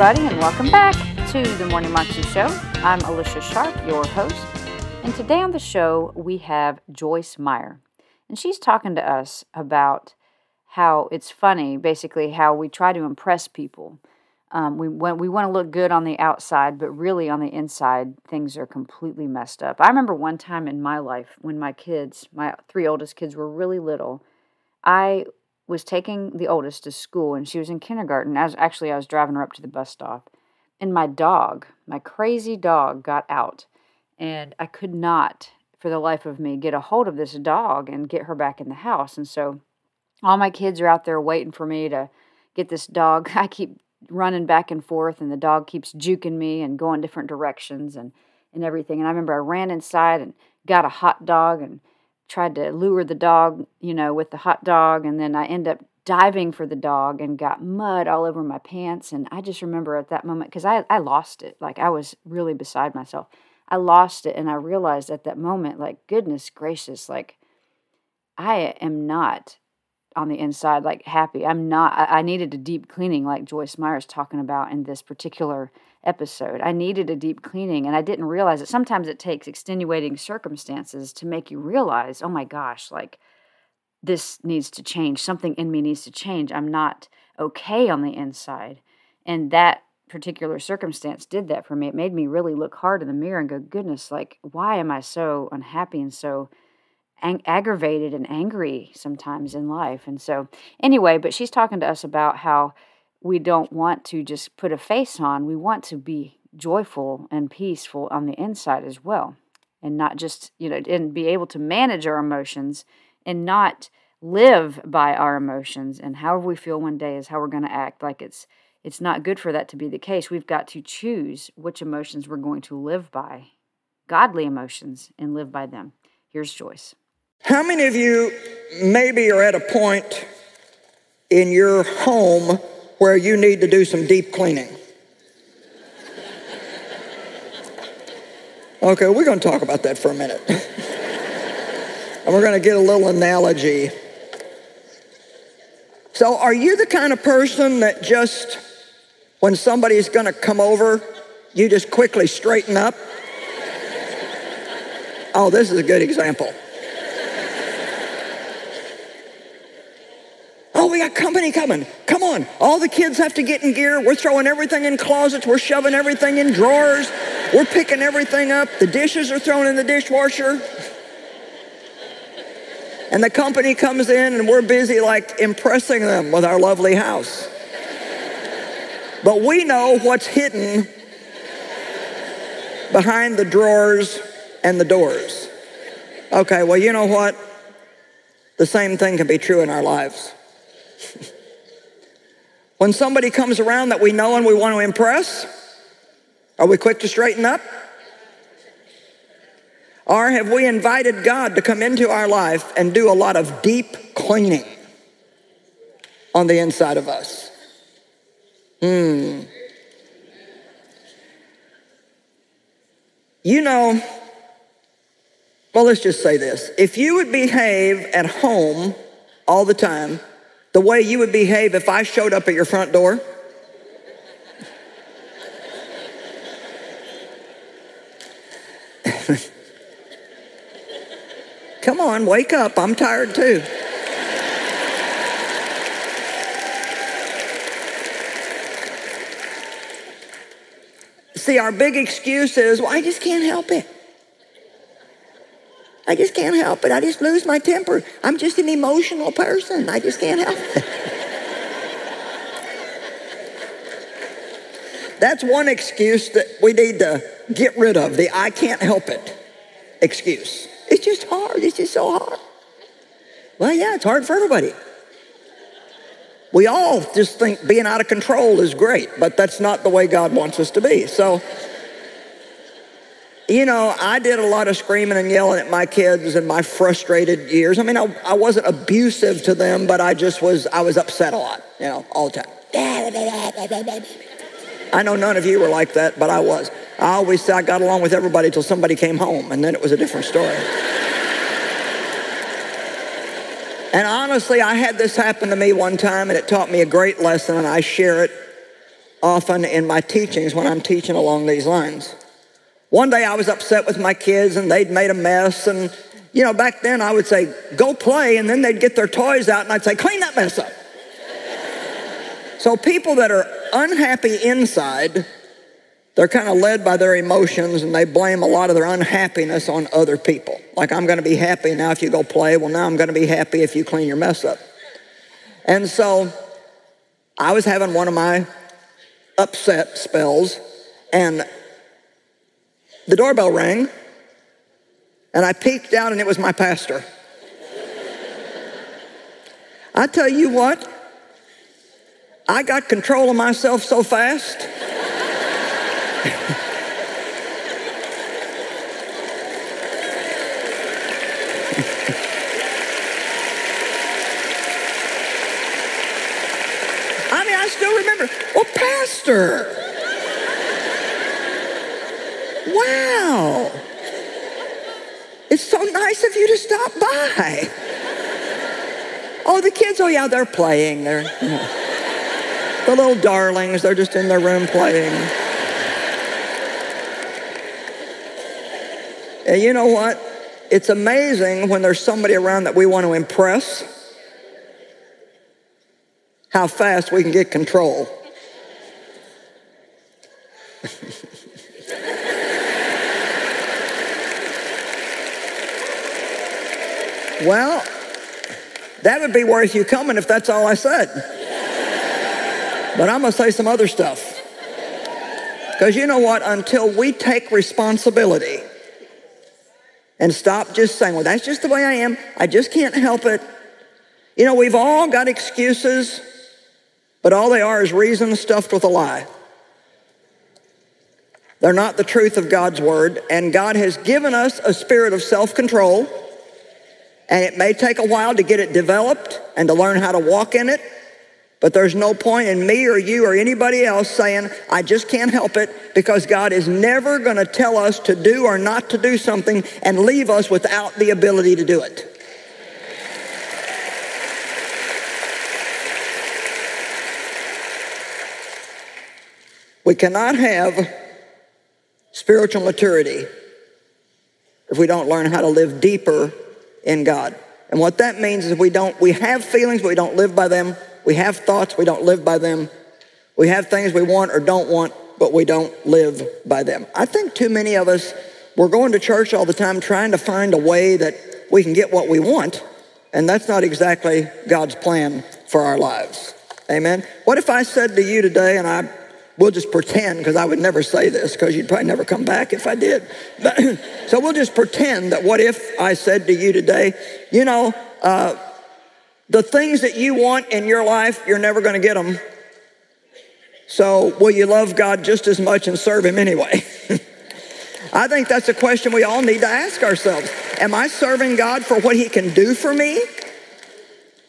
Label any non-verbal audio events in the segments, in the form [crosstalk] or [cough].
Everybody, and welcome back to the Morning Moxie Show. I'm Alicia Sharp, your host. And today on the show, we have Joyce Meyer. And she's talking to us about how it's funny, basically, how we try to impress people. Um, we, we want to look good on the outside, but really on the inside, things are completely messed up. I remember one time in my life when my kids, my three oldest kids, were really little, I was taking the oldest to school and she was in kindergarten. As actually I was driving her up to the bus stop. And my dog, my crazy dog got out and I could not for the life of me get a hold of this dog and get her back in the house. And so all my kids are out there waiting for me to get this dog. [laughs] I keep running back and forth and the dog keeps juking me and going different directions and and everything. And I remember I ran inside and got a hot dog and tried to lure the dog, you know, with the hot dog, and then I end up diving for the dog and got mud all over my pants. And I just remember at that moment because I, I lost it. Like I was really beside myself. I lost it, and I realized at that moment, like, goodness gracious, like, I am not on the inside, like, happy. I'm not, I, I needed a deep cleaning, like Joyce Meyer's talking about in this particular episode. I needed a deep cleaning and I didn't realize it. Sometimes it takes extenuating circumstances to make you realize, oh my gosh, like this needs to change. Something in me needs to change. I'm not okay on the inside. And that particular circumstance did that for me. It made me really look hard in the mirror and go, goodness, like, why am I so unhappy and so ang- aggravated and angry sometimes in life? And so, anyway, but she's talking to us about how we don't want to just put a face on. We want to be joyful and peaceful on the inside as well. And not just, you know, and be able to manage our emotions and not live by our emotions. And however we feel one day is how we're going to act. Like it's, it's not good for that to be the case. We've got to choose which emotions we're going to live by, godly emotions, and live by them. Here's Joyce. How many of you maybe are at a point in your home where you need to do some deep cleaning. Okay, we're going to talk about that for a minute. and we're going to get a little analogy. So, are you the kind of person that just, when somebody's going to come over, you just quickly straighten up? Oh, this is a good example. We got company coming. Come on. All the kids have to get in gear. We're throwing everything in closets. We're shoving everything in drawers. We're picking everything up. The dishes are thrown in the dishwasher. And the company comes in and we're busy like impressing them with our lovely house. But we know what's hidden behind the drawers and the doors. Okay, well, you know what? The same thing can be true in our lives. [laughs] when somebody comes around that we know and we want to impress, are we quick to straighten up? Or have we invited God to come into our life and do a lot of deep cleaning on the inside of us? Hmm. You know, well, let's just say this. If you would behave at home all the time the way you would behave if I showed up at your front door? [laughs] Come on, wake up. I'm tired too. See, our big excuse is, well, I just can't help it. I just can't help it. I just lose my temper. I'm just an emotional person. I just can't help it. [laughs] That's one excuse that we need to get rid of the I can't help it excuse. It's just hard. It's just so hard. Well, yeah, it's hard for everybody. We all just think being out of control is great, but that's not the way God wants us to be. So, you know, I did a lot of screaming and yelling at my kids in my frustrated years. I mean, I, I wasn't abusive to them, but I just was, I was upset a lot, you know, all the time. I know none of you were like that, but I was. I always said I got along with everybody till somebody came home, and then it was a different story. and honestly, I had this happen to me one time, and it taught me a great lesson, and I share it often in my teachings when I'm teaching along these lines. One day I was upset with my kids and they'd made a mess. And, you know, back then I would say, go play. And then they'd get their toys out and I'd say, clean that mess up. [laughs] so people that are unhappy inside, they're kind of led by their emotions and they blame a lot of their unhappiness on other people. Like, I'm going to be happy now if you go play. Well, now I'm going to be happy if you clean your mess up. And so I was having one of my upset spells and the doorbell rang, and I peeked out, and it was my pastor. I tell you what, I got control of myself so fast. I mean, I still remember, well, Pastor. Wow. It's so nice of you to stop by. Oh, the kids, oh yeah, they're playing. They're you know, the little darlings, they're just in their room playing. And you know what? It's amazing when there's somebody around that we want to impress how fast we can get control. [laughs] Well, that would be worth you coming if that's all I said. But I'm going to say some other stuff. Because you know what? Until we take responsibility and stop just saying, well, that's just the way I am, I just can't help it. You know, we've all got excuses, but all they are is reasons stuffed with a lie. They're not the truth of God's word, and God has given us a spirit of self control and it may take a while to get it developed and to learn how to walk in it. But there's no point in me or you or anybody else saying, I just can't help it because God is never going to tell us to do or not to do something and leave us without the ability to do it. We cannot have spiritual maturity if we don't learn how to live deeper in God. And what that means is we don't, we have feelings, but we don't live by them. We have thoughts, we don't live by them. We have things we want or don't want, but we don't live by them. I think too many of us, we're going to church all the time trying to find a way that we can get what we want, and that's not exactly God's plan for our lives. Amen. What if I said to you today, and I we'll just pretend, because I would never say this, because you'd probably never come back if I did. But, [clears throat] so we'll just pretend that what if I said to you today, you know, uh, the things that you want in your life, you're never going to get them. So will you love God just as much and serve Him anyway? [laughs] I think that's a question we all need to ask ourselves. Am I serving God for what He can do for me?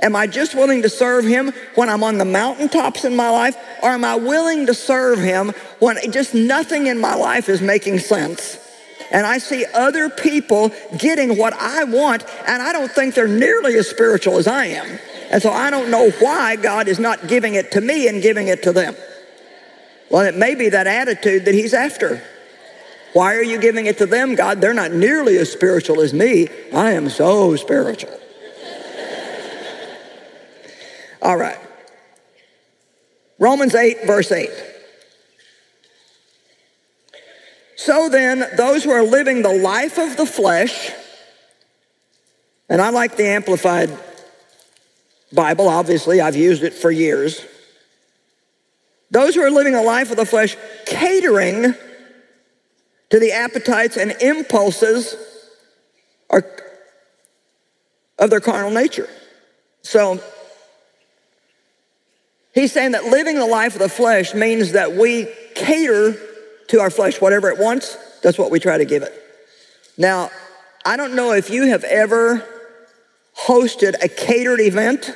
Am I just willing to serve him when I'm on the mountaintops in my life? Or am I willing to serve him when just nothing in my life is making sense? And I see other people getting what I want, and I don't think they're nearly as spiritual as I am. And so I don't know why God is not giving it to me and giving it to them. Well, it may be that attitude that he's after. Why are you giving it to them, God? They're not nearly as spiritual as me. I am so spiritual. All right. Romans 8, verse 8. So then, those who are living the life of the flesh, and I like the Amplified Bible, obviously, I've used it for years. Those who are living a life of the flesh, catering to the appetites and impulses are, of their carnal nature. So, He's saying that living the life of the flesh means that we cater to our flesh, whatever it wants, that's what we try to give it. Now, I don't know if you have ever hosted a catered event,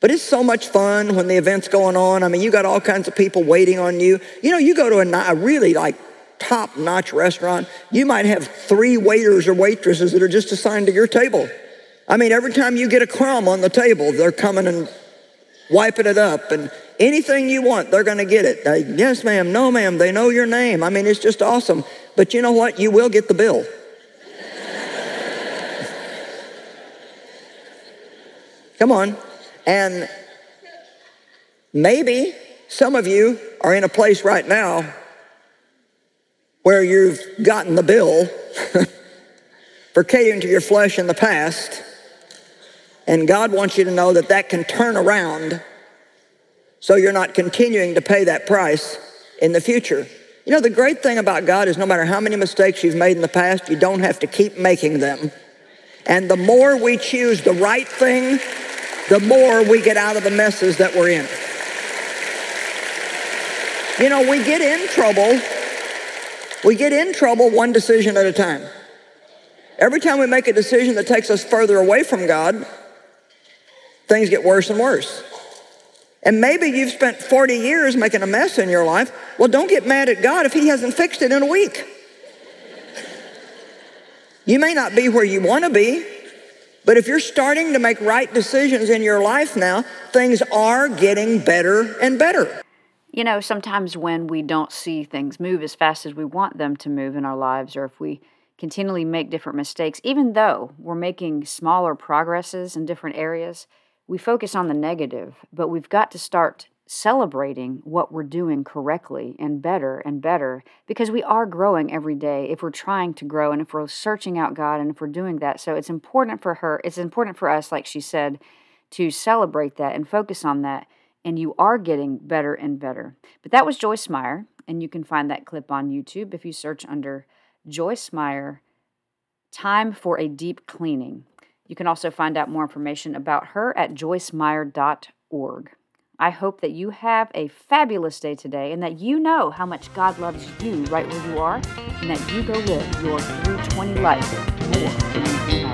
but it's so much fun when the event's going on. I mean, you got all kinds of people waiting on you. You know, you go to a, a really like top notch restaurant, you might have three waiters or waitresses that are just assigned to your table. I mean, every time you get a crumb on the table, they're coming and wiping it up and Anything you want, they're going to get it. Yes, ma'am. No, ma'am. They know your name. I mean, it's just awesome. But you know what? You will get the bill. [laughs] Come on. And maybe some of you are in a place right now where you've gotten the bill [laughs] for catering to your flesh in the past. And God wants you to know that that can turn around so you're not continuing to pay that price in the future. You know, the great thing about God is no matter how many mistakes you've made in the past, you don't have to keep making them. And the more we choose the right thing, the more we get out of the messes that we're in. You know, we get in trouble. We get in trouble one decision at a time. Every time we make a decision that takes us further away from God, things get worse and worse. And maybe you've spent 40 years making a mess in your life. Well, don't get mad at God if He hasn't fixed it in a week. You may not be where you want to be, but if you're starting to make right decisions in your life now, things are getting better and better. You know, sometimes when we don't see things move as fast as we want them to move in our lives, or if we continually make different mistakes, even though we're making smaller progresses in different areas, we focus on the negative. But we've got to start celebrating what we're doing correctly and better and better because we are growing every day if we're trying to grow and if we're searching out God and if we're doing that. So it's important for her, it's important for us, like she said, to celebrate that and focus on that and you are getting better and better. But that was Joyce Meyer, and you can find that clip on YouTube if you search under Joyce Meyer Time for a Deep Cleaning. You can also find out more information about her at joycemeyer.org. I hope that you have a fabulous day today and that you know how much God loves you right where you are and that you go live your 320 life more than you